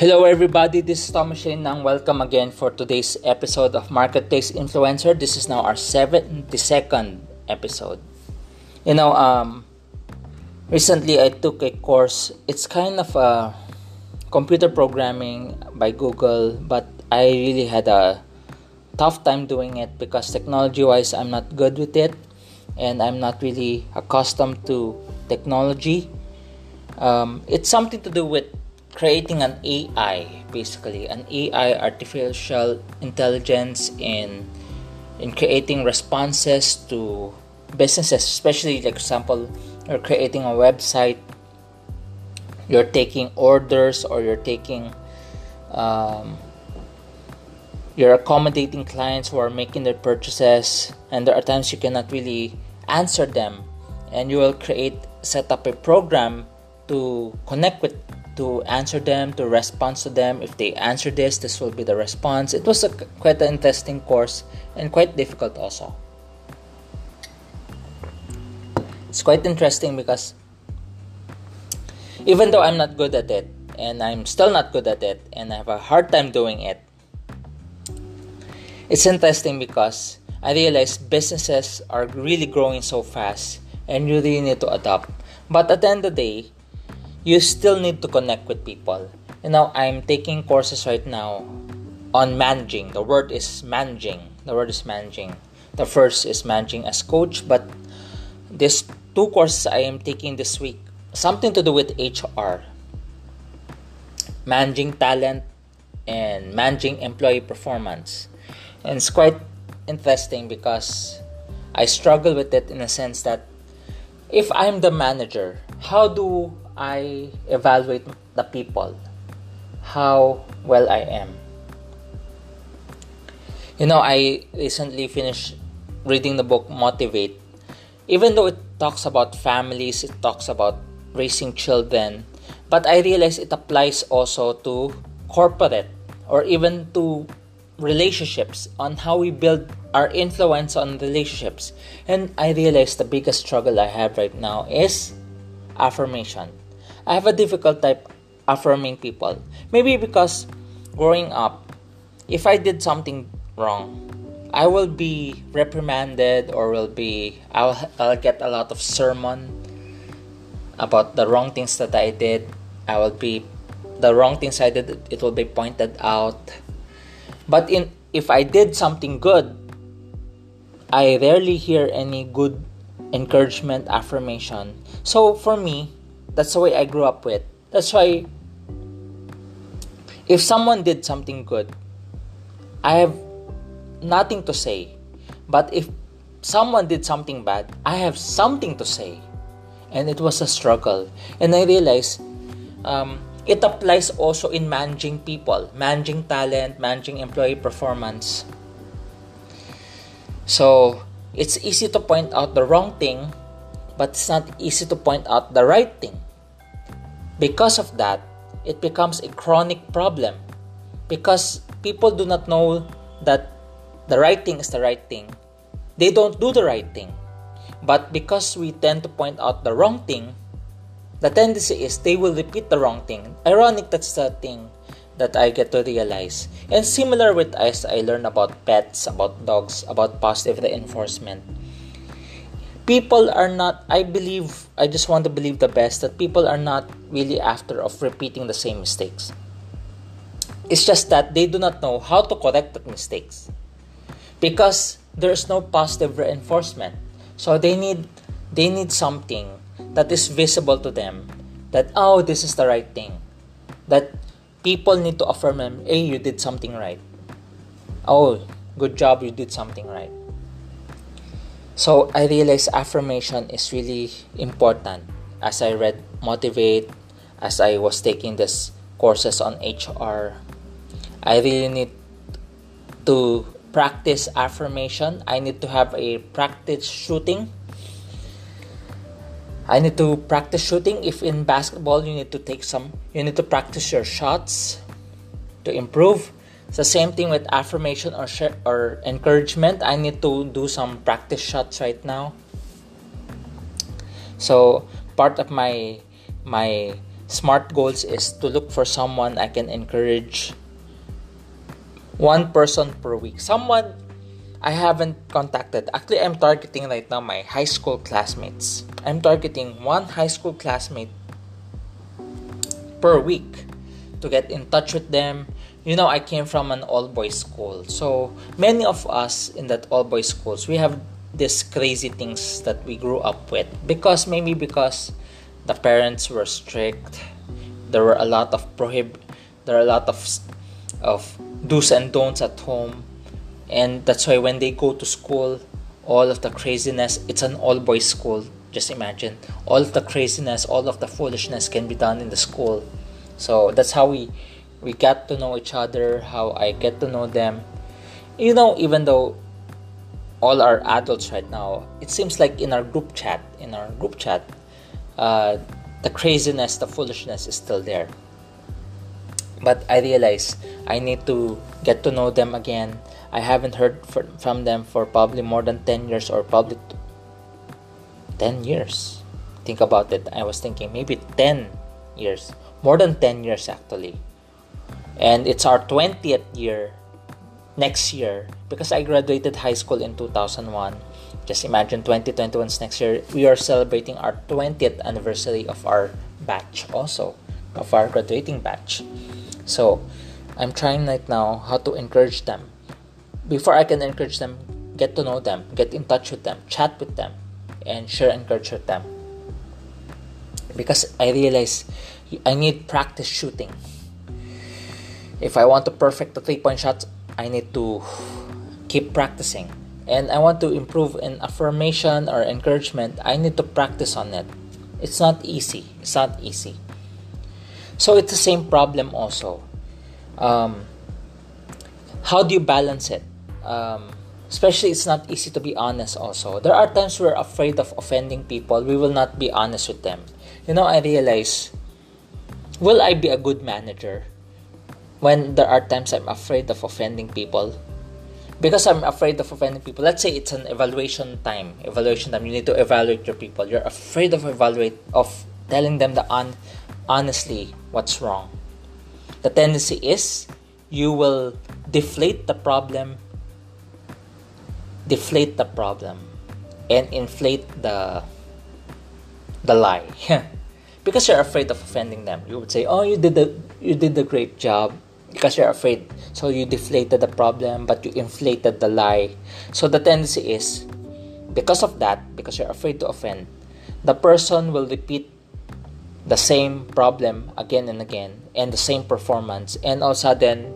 Hello, everybody. This is Thomas Shane Nang. Welcome again for today's episode of Marketplace Influencer. This is now our 72nd episode. You know, um, recently I took a course. It's kind of a computer programming by Google, but I really had a tough time doing it because technology wise, I'm not good with it and I'm not really accustomed to technology. Um, it's something to do with creating an AI, basically. An AI, artificial intelligence in in creating responses to businesses, especially like example, you're creating a website, you're taking orders or you're taking um, you're accommodating clients who are making their purchases and there are times you cannot really answer them. And you will create set up a program to connect with to answer them to respond to them. If they answer this this will be the response. It was a quite an interesting course and quite difficult also. It's quite interesting because even though i'm not good at it and i'm still not good at it and i have a hard time doing it it's interesting because I realize businesses are really growing so fast and you really need to adapt. But at the end of the day, you still need to connect with people. You know, I'm taking courses right now on managing. The word is managing. The word is managing. The first is managing as coach, but these two courses I am taking this week something to do with HR, managing talent, and managing employee performance and it's quite interesting because I struggle with it in a sense that if I'm the manager, how do I evaluate the people? How well I am? You know, I recently finished reading the book Motivate. Even though it talks about families, it talks about raising children, but I realize it applies also to corporate or even to relationships, on how we build our influence on relationships. And I realize the biggest struggle I have right now is affirmation. I have a difficult time affirming people. Maybe because growing up, if I did something wrong, I will be reprimanded or will be I'll, I'll get a lot of sermon about the wrong things that I did. I will be the wrong things I did it will be pointed out but in if I did something good, I rarely hear any good encouragement, affirmation. So for me, that's the way I grew up with. That's why if someone did something good, I have nothing to say. But if someone did something bad, I have something to say. And it was a struggle. And I realized um, it applies also in managing people, managing talent, managing employee performance. So, it's easy to point out the wrong thing, but it's not easy to point out the right thing. Because of that, it becomes a chronic problem because people do not know that the right thing is the right thing. They don't do the right thing. But because we tend to point out the wrong thing, the tendency is they will repeat the wrong thing. Ironic, that's the thing that I get to realize. And similar with as I learn about pets, about dogs, about positive reinforcement. People are not, I believe, I just want to believe the best that people are not really after of repeating the same mistakes. It's just that they do not know how to correct the mistakes because there's no positive reinforcement. So they need they need something that is visible to them that oh this is the right thing that people need to affirm them hey you did something right oh good job you did something right so i realized affirmation is really important as i read motivate as i was taking this courses on hr i really need to practice affirmation i need to have a practice shooting I need to practice shooting. If in basketball you need to take some, you need to practice your shots to improve. The same thing with affirmation or sh- or encouragement. I need to do some practice shots right now. So part of my my smart goals is to look for someone I can encourage one person per week. Someone I haven't contacted. Actually, I'm targeting right now my high school classmates. I'm targeting one high school classmate per week to get in touch with them. You know, I came from an all boys school. So, many of us in that all boys schools, we have these crazy things that we grew up with. Because maybe because the parents were strict there were a lot of prohib there are a lot of of do's and don'ts at home. And that's why when they go to school all of the craziness it's an all boys school. Just imagine all of the craziness all of the foolishness can be done in the school. So that's how we we get to know each other how i get to know them. You know even though all are adults right now it seems like in our group chat in our group chat uh, the craziness the foolishness is still there. But i realize i need to get to know them again. I haven't heard from them for probably more than 10 years or probably 10 years. Think about it. I was thinking maybe 10 years more than 10 years actually and it's our 20th year next year because I graduated high school in 2001. Just imagine 2021's next year. We are celebrating our 20th anniversary of our batch also, of our graduating batch. So I'm trying right now how to encourage them. Before I can encourage them, get to know them, get in touch with them, chat with them, and share encourage with them. Because I realize I need practice shooting. If I want to perfect the three point shots, I need to keep practicing. And I want to improve in affirmation or encouragement. I need to practice on it. It's not easy. It's not easy. So it's the same problem also. Um, how do you balance it? Um, especially, it's not easy to be honest also. There are times we're afraid of offending people. We will not be honest with them. You know, I realize will I be a good manager? When there are times I'm afraid of offending people, because I'm afraid of offending people, let's say it's an evaluation time, evaluation time, you need to evaluate your people. You're afraid of evaluate of telling them the un, honestly what's wrong. The tendency is you will deflate the problem, deflate the problem, and inflate the the lie. because you're afraid of offending them. You would say, "Oh, you did the you did a great job because you're afraid. So you deflated the problem, but you inflated the lie. So the tendency is, because of that, because you're afraid to offend, the person will repeat the same problem again and again and the same performance. And all of a sudden,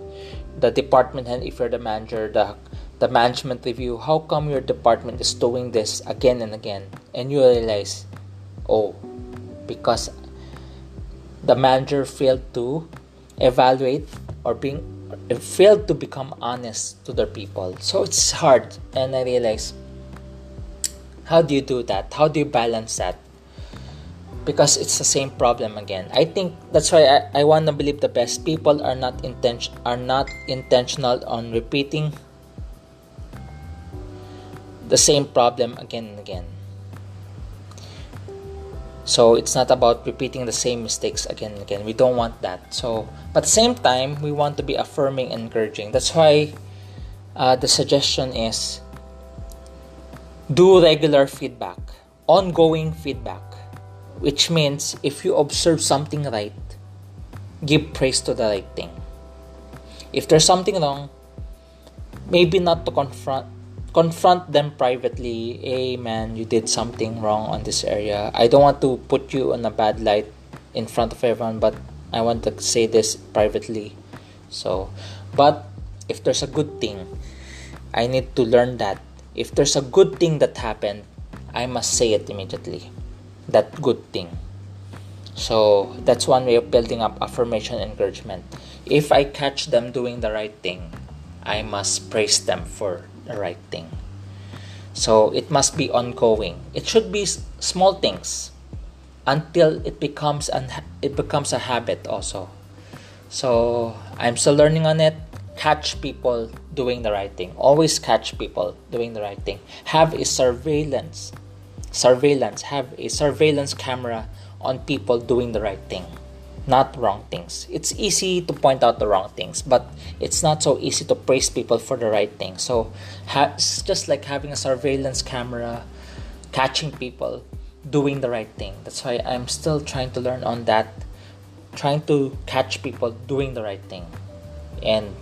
the department head, if you're the manager, the the management review, how come your department is doing this again and again? And you realize, oh, because the manager failed to evaluate or being failed to become honest to their people. So it's hard, and I realize how do you do that? How do you balance that? Because it's the same problem again. I think that's why I, I want to believe the best people are not intention are not intentional on repeating the same problem again and again. So it's not about repeating the same mistakes again and again. We don't want that. So, but at the same time, we want to be affirming and encouraging. That's why uh, the suggestion is do regular feedback, ongoing feedback, which means if you observe something right, give praise to the right thing. If there's something wrong, maybe not to confront confront them privately hey man you did something wrong on this area. I don't want to put you on a bad light in front of everyone but i want to say this privately. So but if there's a good thing i need to learn that if there's a good thing that happened i must say it immediately that good thing. So that's one way of building up affirmation encouragement. If i catch them doing the right thing i must praise them for the right thing. So it must be ongoing. It should be small things until it becomes an it becomes a habit also. So I'm still learning on it. Catch people doing the right thing. Always catch people doing the right thing. Have a surveillance surveillance have a surveillance camera on people doing the right thing not wrong things. It's easy to point out the wrong things, but it's not so easy to praise people for the right thing. So ha- it's just like having a surveillance camera catching people doing the right thing. That's why I'm still trying to learn on that, trying to catch people doing the right thing and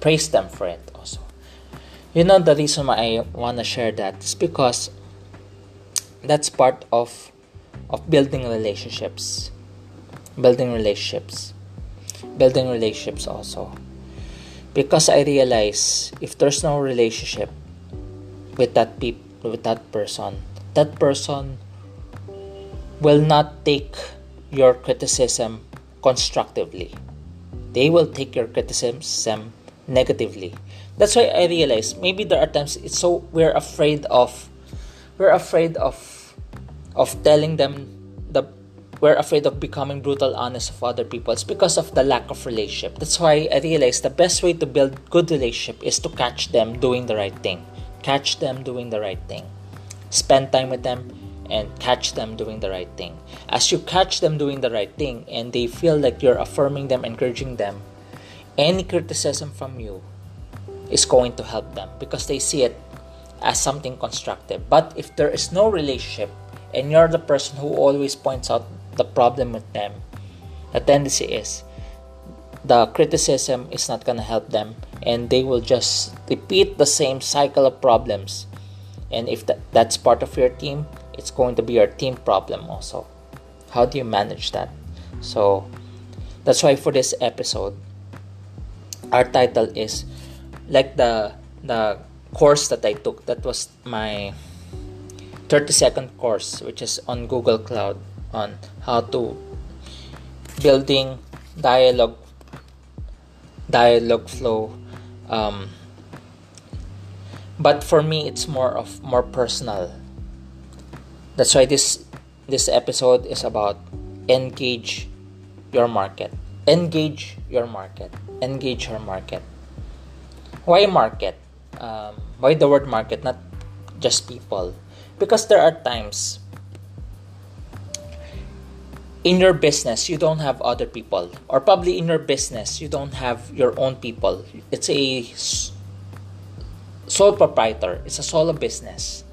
praise them for it also. You know, the reason why I want to share that is because that's part of of building relationships building relationships. Building relationships also. Because i realize if there's no relationship with that peop- with that person that person will not take your criticism constructively. They will take your criticism negatively. That's why i realize maybe there are times it's so we're afraid of we're afraid of of telling them we're afraid of becoming brutal honest of other people it's because of the lack of relationship. That's why i realized the best way to build good relationship is to catch them doing the right thing. Catch them doing the right thing. Spend time with them and catch them doing the right thing. As you catch them doing the right thing and they feel like you're affirming them encouraging them any criticism from you is going to help them because they see it as something constructive. But if there is no relationship and you're the person who always points out the problem with them. The tendency is the criticism is not going to help them and they will just repeat the same cycle of problems. And if that, that's part of your team, it's going to be your team problem also. How do you manage that? So that's why for this episode, our title is like the the course that I took. That was my 30 second course, which is on Google Cloud on how to building dialogue Dialogflow um, but for me it's more of more personal. That's why this this episode is about engage your market engage your market engage your market. Why market? Um, why the word market not just people? Because there are times in your business you don't have other people. Or probably in your business you don't have your own people. It's a sole proprietor. It's a solo business.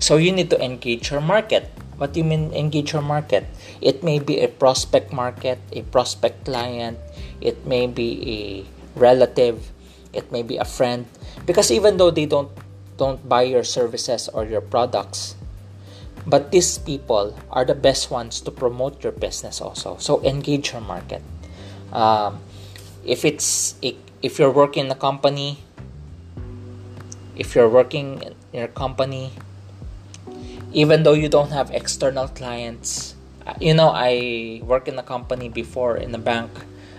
So you need to engage your market. What do you mean engage your market? It may be a prospect market a prospect client. It may be a relative. It may be a friend. Because even though they don't don't buy your services or your products but these people are the best ones to promote your business also. So engage your market. Um, if it's if you're working in a company if you're working in a company even though you don't have external clients uh, you know i work in a company before in a bank.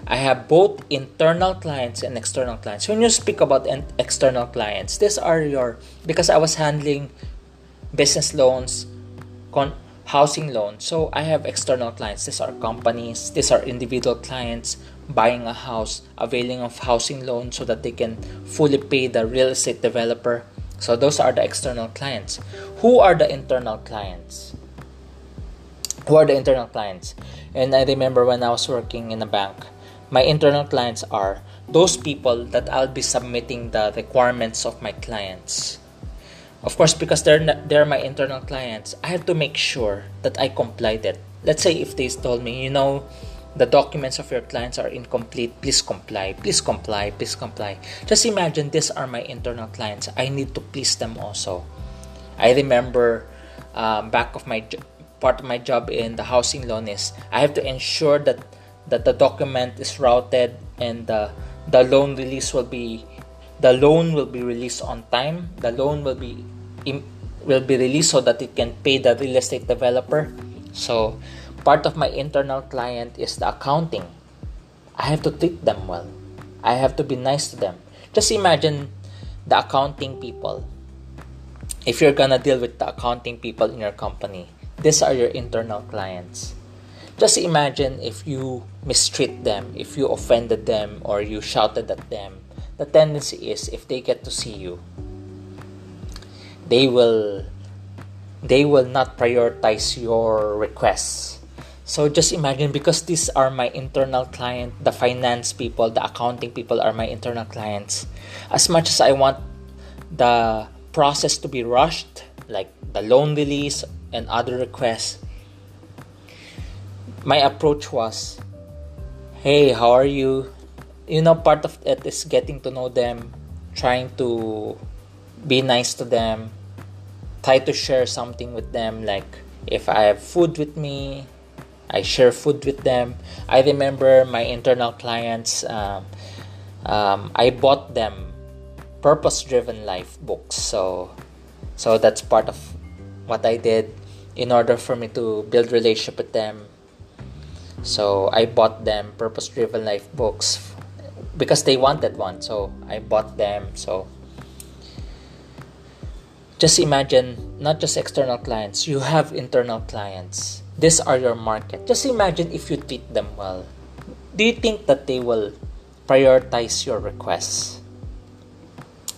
I have both internal clients and external clients. When you speak about external clients these are your because i was handling business loans con- housing loan. So I have external clients. These are companies, these are individual clients buying a house, availing of housing loan so that they can fully pay the real estate developer. So those are the external clients. Who are the internal clients? Who are the internal clients? And I remember when I was working in a bank, my internal clients are those people that I'll be submitting the requirements of my clients of course, because they're they're my internal clients, I have to make sure that I complied it. Let's say if they told me, you know, the documents of your clients are incomplete, please comply, please comply, please comply. Just imagine these are my internal clients. I need to please them also. I remember um, back of my part of my job in the housing loan is I have to ensure that that the document is routed and the the loan release will be the loan will be released on time the loan will be will be released so that it can pay the real estate developer. So part of my internal client is the accounting. I have to treat them well. I have to be nice to them. Just imagine the accounting people. If you're gonna deal with the accounting people in your company these are your internal clients. Just imagine if you mistreat them if you offended them or you shouted at them. The tendency is if they get to see you they will they will not prioritize your requests So just imagine because these are my internal client, the finance people, the accounting people are my internal clients. As much as I want the process to be rushed, like the loan release and other requests, my approach was, "Hey, how are you?" You know, part of it is getting to know them, trying to be nice to them, try to share something with them like if I have food with me, I share food with them. I remember my internal clients, um, um, I bought them purpose driven life books. So, so that's part of what I did in order for me to build relationship with them. So I bought them purpose driven life books because they wanted one. So I bought them. So just imagine not just external clients, you have internal clients these are your market. Just imagine if you treat them well. Do you think that they will prioritize your requests?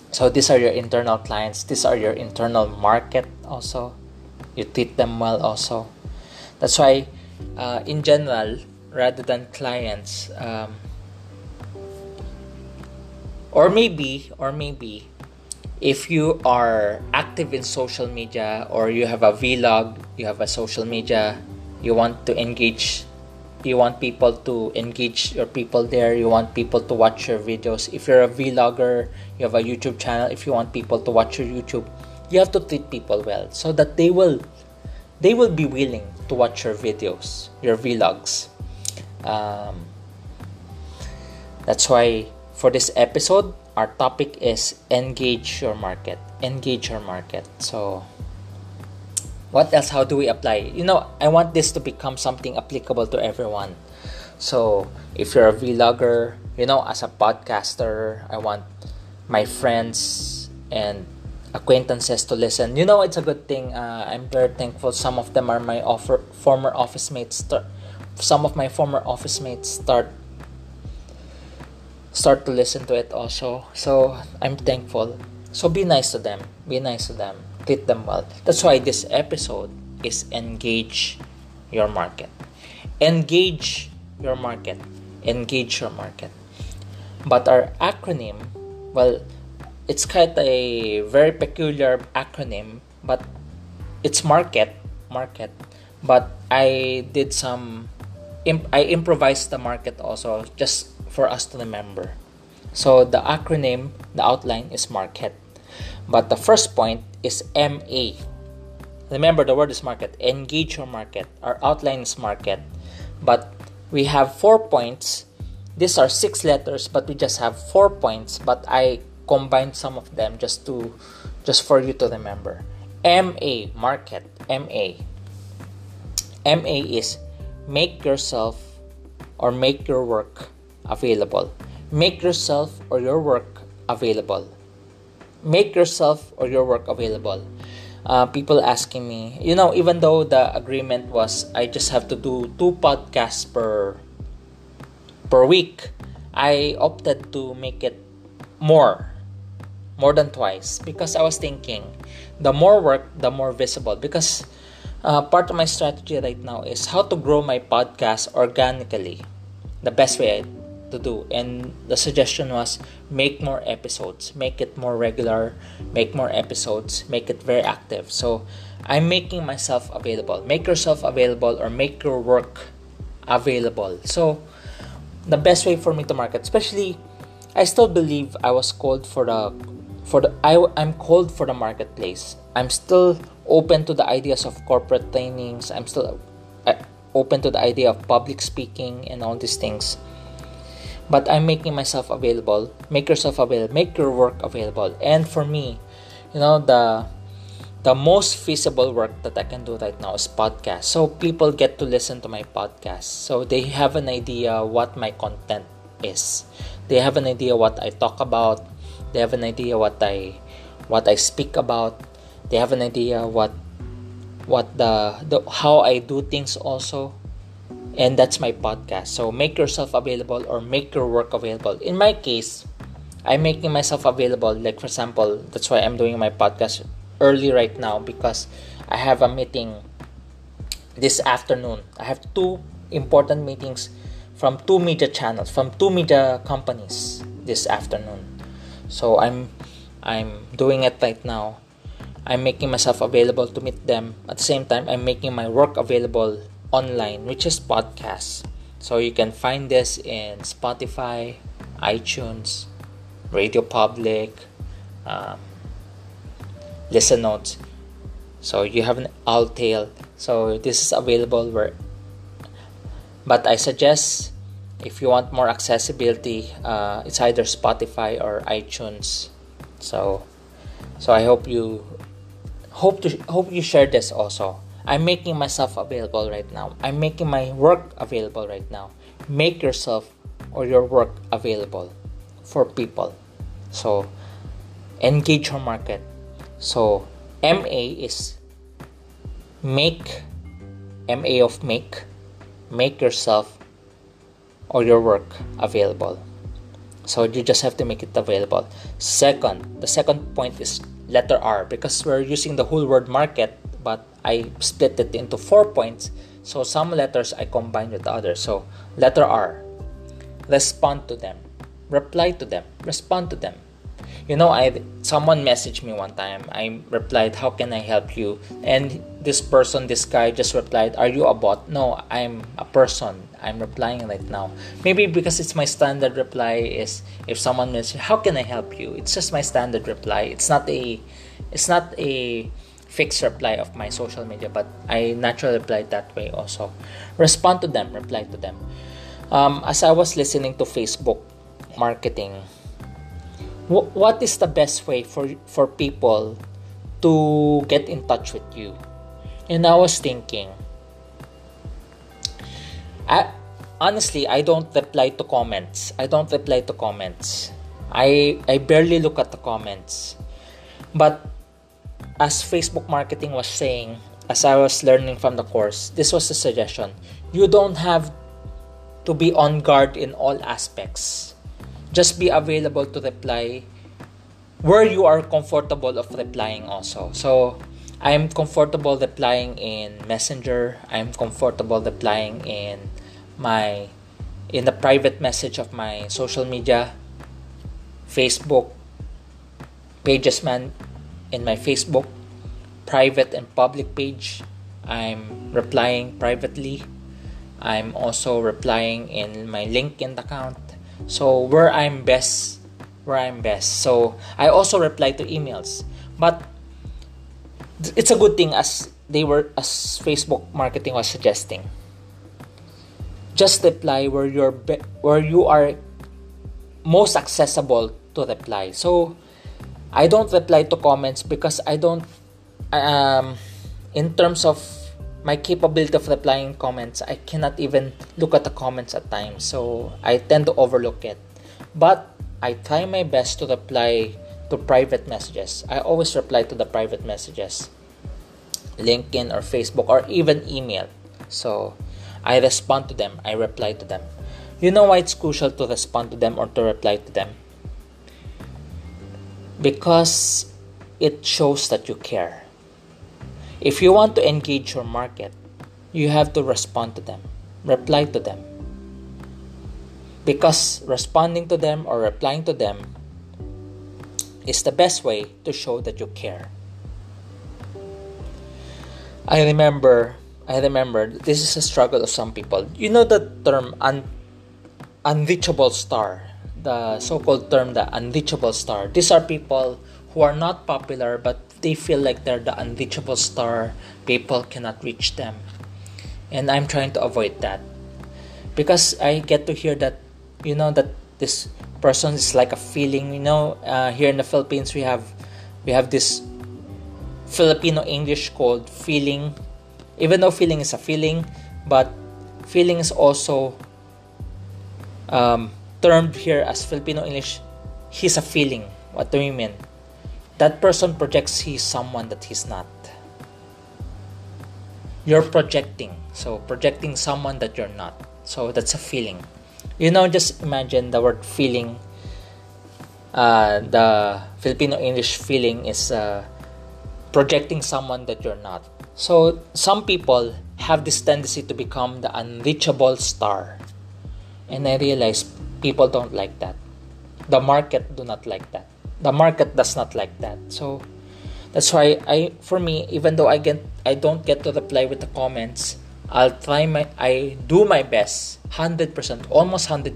So these are your internal clients. These are your internal market also. You treat them well also. That's why, uh, in general, rather than clients, um, or maybe, or maybe, if you are active in social media or you have a vlog, you have a social media you want to engage you want people to engage your people there you want people to watch your videos. If you're a vlogger you have a youtube channel if you want people to watch your youtube you have to treat people well so that they will they will be willing to watch your videos your vlogs. Um, that's why for this episode our topic is engage your market engage your market. So what else how do we apply? You know i want this to become something applicable to everyone. So if you're a vlogger you know as a podcaster i want my friends and acquaintances to listen. You know it's a good thing uh, i'm very thankful some of them are my offer, former office mates start, some of my former office mates start start to listen to it also so i'm thankful so be nice to them be nice to them treat them well. That's why this episode is engage your market. Engage your market. Engage your market. But our acronym, well, it's quite a very peculiar acronym, but it's market, market. But I did some, I improvised the market also just for us to remember. So the acronym, the outline is market. But the first point is MA. Remember, the word is market. Engage your market. Our outline is market. But we have four points. These are six letters, but we just have four points. But I combined some of them just to just for you to remember. MA market. MA. MA is make yourself or make your work available. Make yourself or your work available make yourself or your work available. Uh, people asking me, you know, even though the agreement was I just have to do two podcasts per per week, I opted to make it more, more than twice because I was thinking, the more work, the more visible. Because uh, part of my strategy right now is how to grow my podcast organically. The best way to do. And the suggestion was make more episodes. Make it more regular. Make more episodes. Make it very active. So i'm making myself available. Make yourself available or make your work available. So the best way for me to market especially i still believe i was called for the for the I, i'm called for the marketplace. I'm still open to the ideas of corporate trainings. I'm still uh, open to the idea of public speaking and all these things but I'm making myself available. Make yourself available. Make your work available. And for me, you know, the the most feasible work that I can do right now is podcast. So people get to listen to my podcast. So they have an idea what my content is. They have an idea what I talk about. They have an idea what I what I speak about. They have an idea what what the, the how I do things also and that's my podcast so make yourself available or make your work available in my case i'm making myself available like for example that's why i'm doing my podcast early right now because i have a meeting this afternoon. I have two important meetings from two media channels, from two media companies this afternoon. So I'm I'm doing it right now. I'm making myself available to meet them. At the same time, I'm making my work available online, which is podcasts. So you can find this in Spotify, iTunes, Radio Public, um, Listen Notes. So you have an Altail. So this is available where. But I suggest if you want more accessibility, uh, it's either Spotify or iTunes. So, so I hope you hope to hope you share this also. I'm making myself available right now. I'm making my work available right now. Make yourself or your work available for people. So engage your market. So MA is make MA of make make yourself or your work available. So you just have to make it available. Second, the second point is letter R because we're using the whole word market, but I split it into four points. So some letters I combine with the others. So letter R, respond to them, reply to them, respond to them. You know, I someone messaged me one time. I replied, "How can I help you?" And this person, this guy, just replied, "Are you a bot?" No, I'm a person. I'm replying right now. Maybe because it's my standard reply is if someone messages, "How can I help you?" It's just my standard reply. It's not a, it's not a fixed reply of my social media, but I naturally reply that way also. Respond to them, reply to them. Um, as I was listening to Facebook marketing what is the best way for for people to get in touch with you and i was thinking i honestly i don't reply to comments i don't reply to comments i i barely look at the comments but as facebook marketing was saying as i was learning from the course this was a suggestion. You don't have to be on guard in all aspects. Just be available to reply where you are comfortable of replying also. So i'm comfortable replying in messenger. I'm comfortable replying in my in the private message of my social media facebook pages man in my facebook private and public page i'm replying privately i'm also replying in my linkedin account so where I'm best, where I'm best. So I also reply to emails, but it's a good thing as they were as Facebook marketing was suggesting. Just reply where you're be- where you are most accessible to reply. So I don't reply to comments because I don't um in terms of my capability of replying comments i cannot even look at the comments at times. So i tend to overlook it. But i try my best to reply to private messages. I always reply to the private messages. Linkedin or facebook or even email. So i respond to them. I reply to them. You know why it's crucial to respond to them or to reply to them because it shows that you care if you want to engage your market, you have to respond to them, reply to them. Because responding to them or replying to them is the best way to show that you care. I remember, I remember, this is a struggle of some people. You know the term un, unreachable star, the so called term the unreachable star. These are people who are not popular but they feel like they're the unreachable star. People cannot reach them. And i'm trying to avoid that. Because i get to hear that you know that this person is like a feeling you know uh, here in the philippines we have we have this filipino english called feeling. Even though feeling is a feeling but feeling is also um, termed here as filipino english he's a feeling what do you mean that person projects he's someone that he's not. You're projecting. So, projecting someone that you're not. So, that's a feeling. You know, just imagine the word feeling. Uh, the Filipino English feeling is uh, projecting someone that you're not. So, some people have this tendency to become the unreachable star. And I realize people don't like that. The market do not like that. The market does not like that. So that's why I for me even though I get I don't get to reply with the comments, I'll try my I do my best 100%, almost 100%.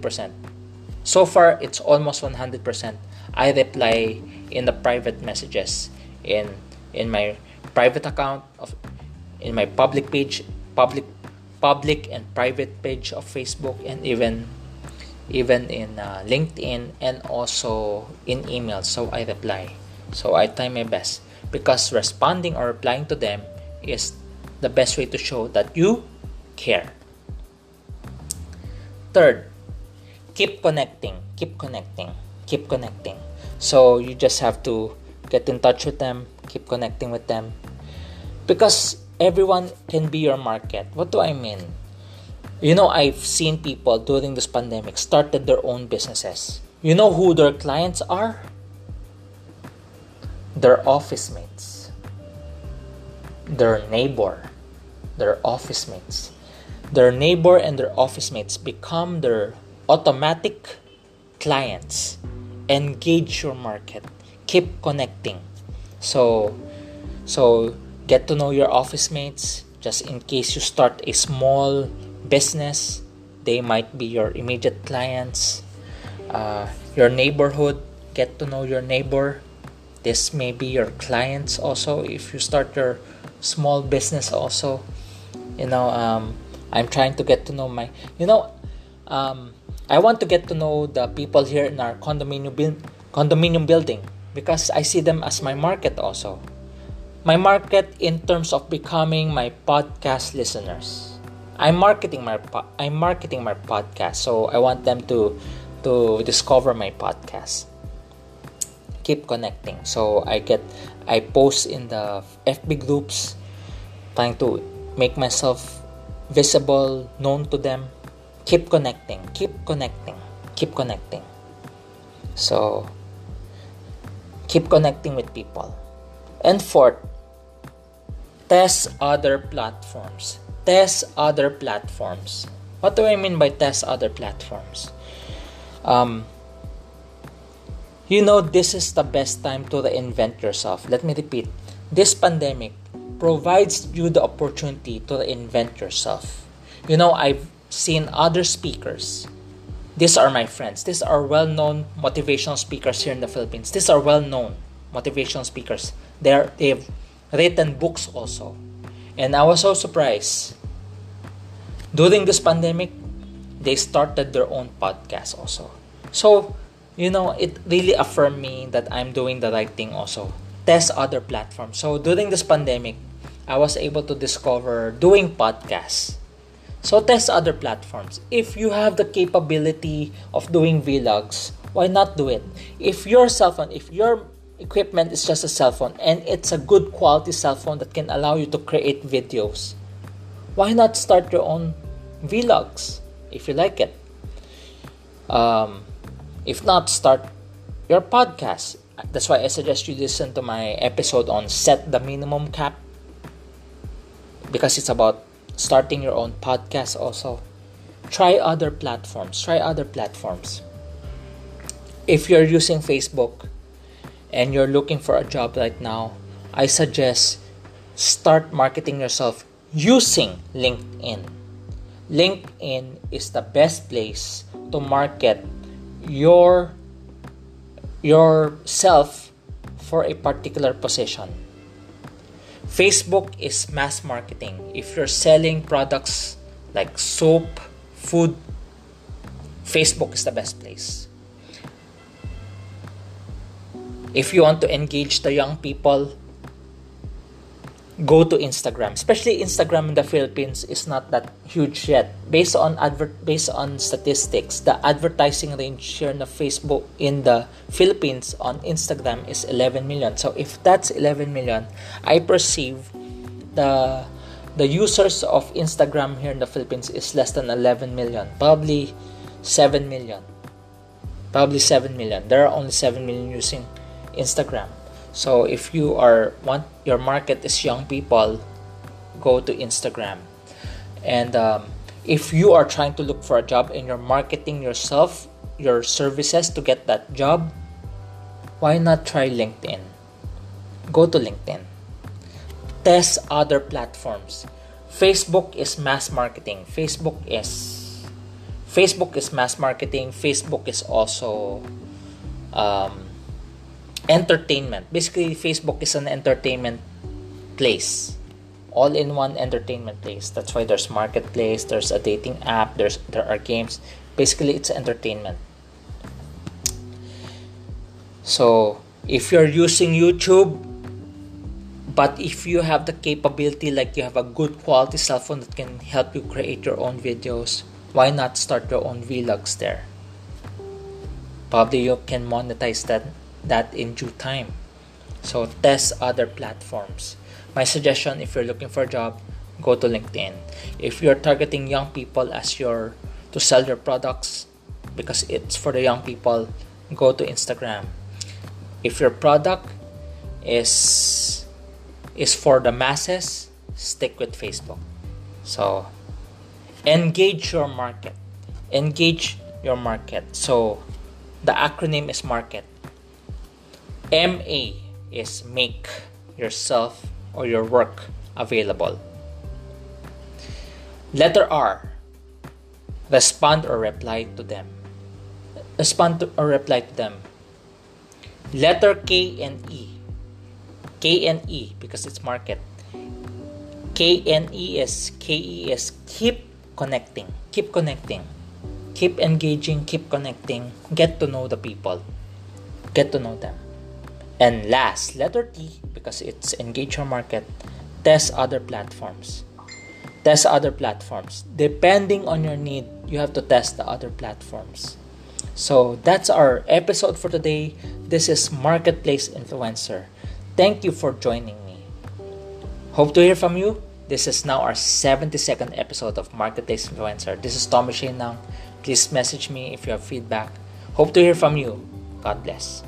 So far it's almost 100%. I reply in the private messages in in my private account of in my public page public public and private page of Facebook and even even in uh, LinkedIn and also in email so I reply. So I try my best because responding or replying to them is the best way to show that you care. Third keep connecting keep connecting keep connecting. So you just have to get in touch with them keep connecting with them. Because everyone can be your market. What do i mean you know i've seen people during this pandemic started their own businesses. You know who their clients are? Their office mates. Their neighbor. Their office mates. Their neighbor and their office mates become their automatic clients. Engage your market. Keep connecting. So so get to know your office mates. Just in case you start a small business they might be your immediate clients uh, your neighborhood get to know your neighbor this may be your clients also if you start your small business also you know um, i'm trying to get to know my you know um, I want to get to know the people here in our condominium, bu- condominium building because I see them as my market also. My market in terms of becoming my podcast listeners. I'm marketing my po- I'm marketing my podcast, so I want them to to discover my podcast. Keep connecting. So I get I post in the FB groups trying to make myself visible, known to them keep connecting keep connecting keep connecting so keep connecting with people and fourth test other platforms test other platforms what do i mean by test other platforms um, you know this is the best time to reinvent yourself let me repeat this pandemic provides you the opportunity to reinvent yourself you know i've seen other speakers. These are my friends. These are well known motivational speakers here in the Philippines. These are well known motivational speakers. They're, they've written books also. And I was so surprised. During this pandemic, they started their own podcast also. So, you know, it really affirmed me that I'm doing the right thing also. Test other platforms. So, during this pandemic, I was able to discover doing podcasts so test other platforms. If you have the capability of doing vlogs, why not do it? If your cell phone, if your equipment is just a cell phone and it's a good quality cell phone that can allow you to create videos, why not start your own vlogs if you like it? Um, if not, start your podcast. That's why I suggest you listen to my episode on set the minimum cap because it's about starting your own podcast also try other platforms try other platforms if you're using facebook and you're looking for a job right now i suggest start marketing yourself using linkedin linkedin is the best place to market your yourself for a particular position Facebook is mass marketing. If you're selling products like soap, food, Facebook is the best place. If you want to engage the young people, go to Instagram. Especially Instagram in the Philippines is not that huge yet. Based on advert based on statistics, the advertising range here in the Facebook in the Philippines on Instagram is 11 million. So if that's 11 million, I perceive the the users of Instagram here in the Philippines is less than 11 million. Probably 7 million. Probably 7 million. There are only 7 million using Instagram. So if you are want your market is young people, go to Instagram. And um, if you are trying to look for a job and you're marketing yourself, your services to get that job, why not try LinkedIn? Go to LinkedIn. Test other platforms. Facebook is mass marketing. Facebook is Facebook is mass marketing. Facebook is also um, entertainment. Basically, Facebook is an entertainment place, all-in-one entertainment place. That's why there's marketplace, there's a dating app, there's there are games. Basically, it's entertainment. So, if you're using YouTube, but if you have the capability, like you have a good quality cell phone that can help you create your own videos, why not start your own vlogs there? Probably you can monetize that that in due time. So test other platforms. My suggestion if you're looking for a job, go to LinkedIn. If you're targeting young people as your to sell your products because it's for the young people, go to Instagram. If your product is is for the masses, stick with Facebook. So engage your market. Engage your market. So the acronym is market. MA is make yourself or your work available. Letter R respond or reply to them. Respond to, or reply to them. Letter K and E. K and E because it's market. K and E is KE is keep connecting. Keep connecting. Keep engaging, keep connecting, get to know the people. Get to know them. And last, letter T, because it's engage your market, test other platforms. Test other platforms. Depending on your need, you have to test the other platforms. So that's our episode for today. This is Marketplace Influencer. Thank you for joining me. Hope to hear from you. This is now our 72nd episode of Marketplace Influencer. This is Tommy Shane now. Please message me if you have feedback. Hope to hear from you. God bless.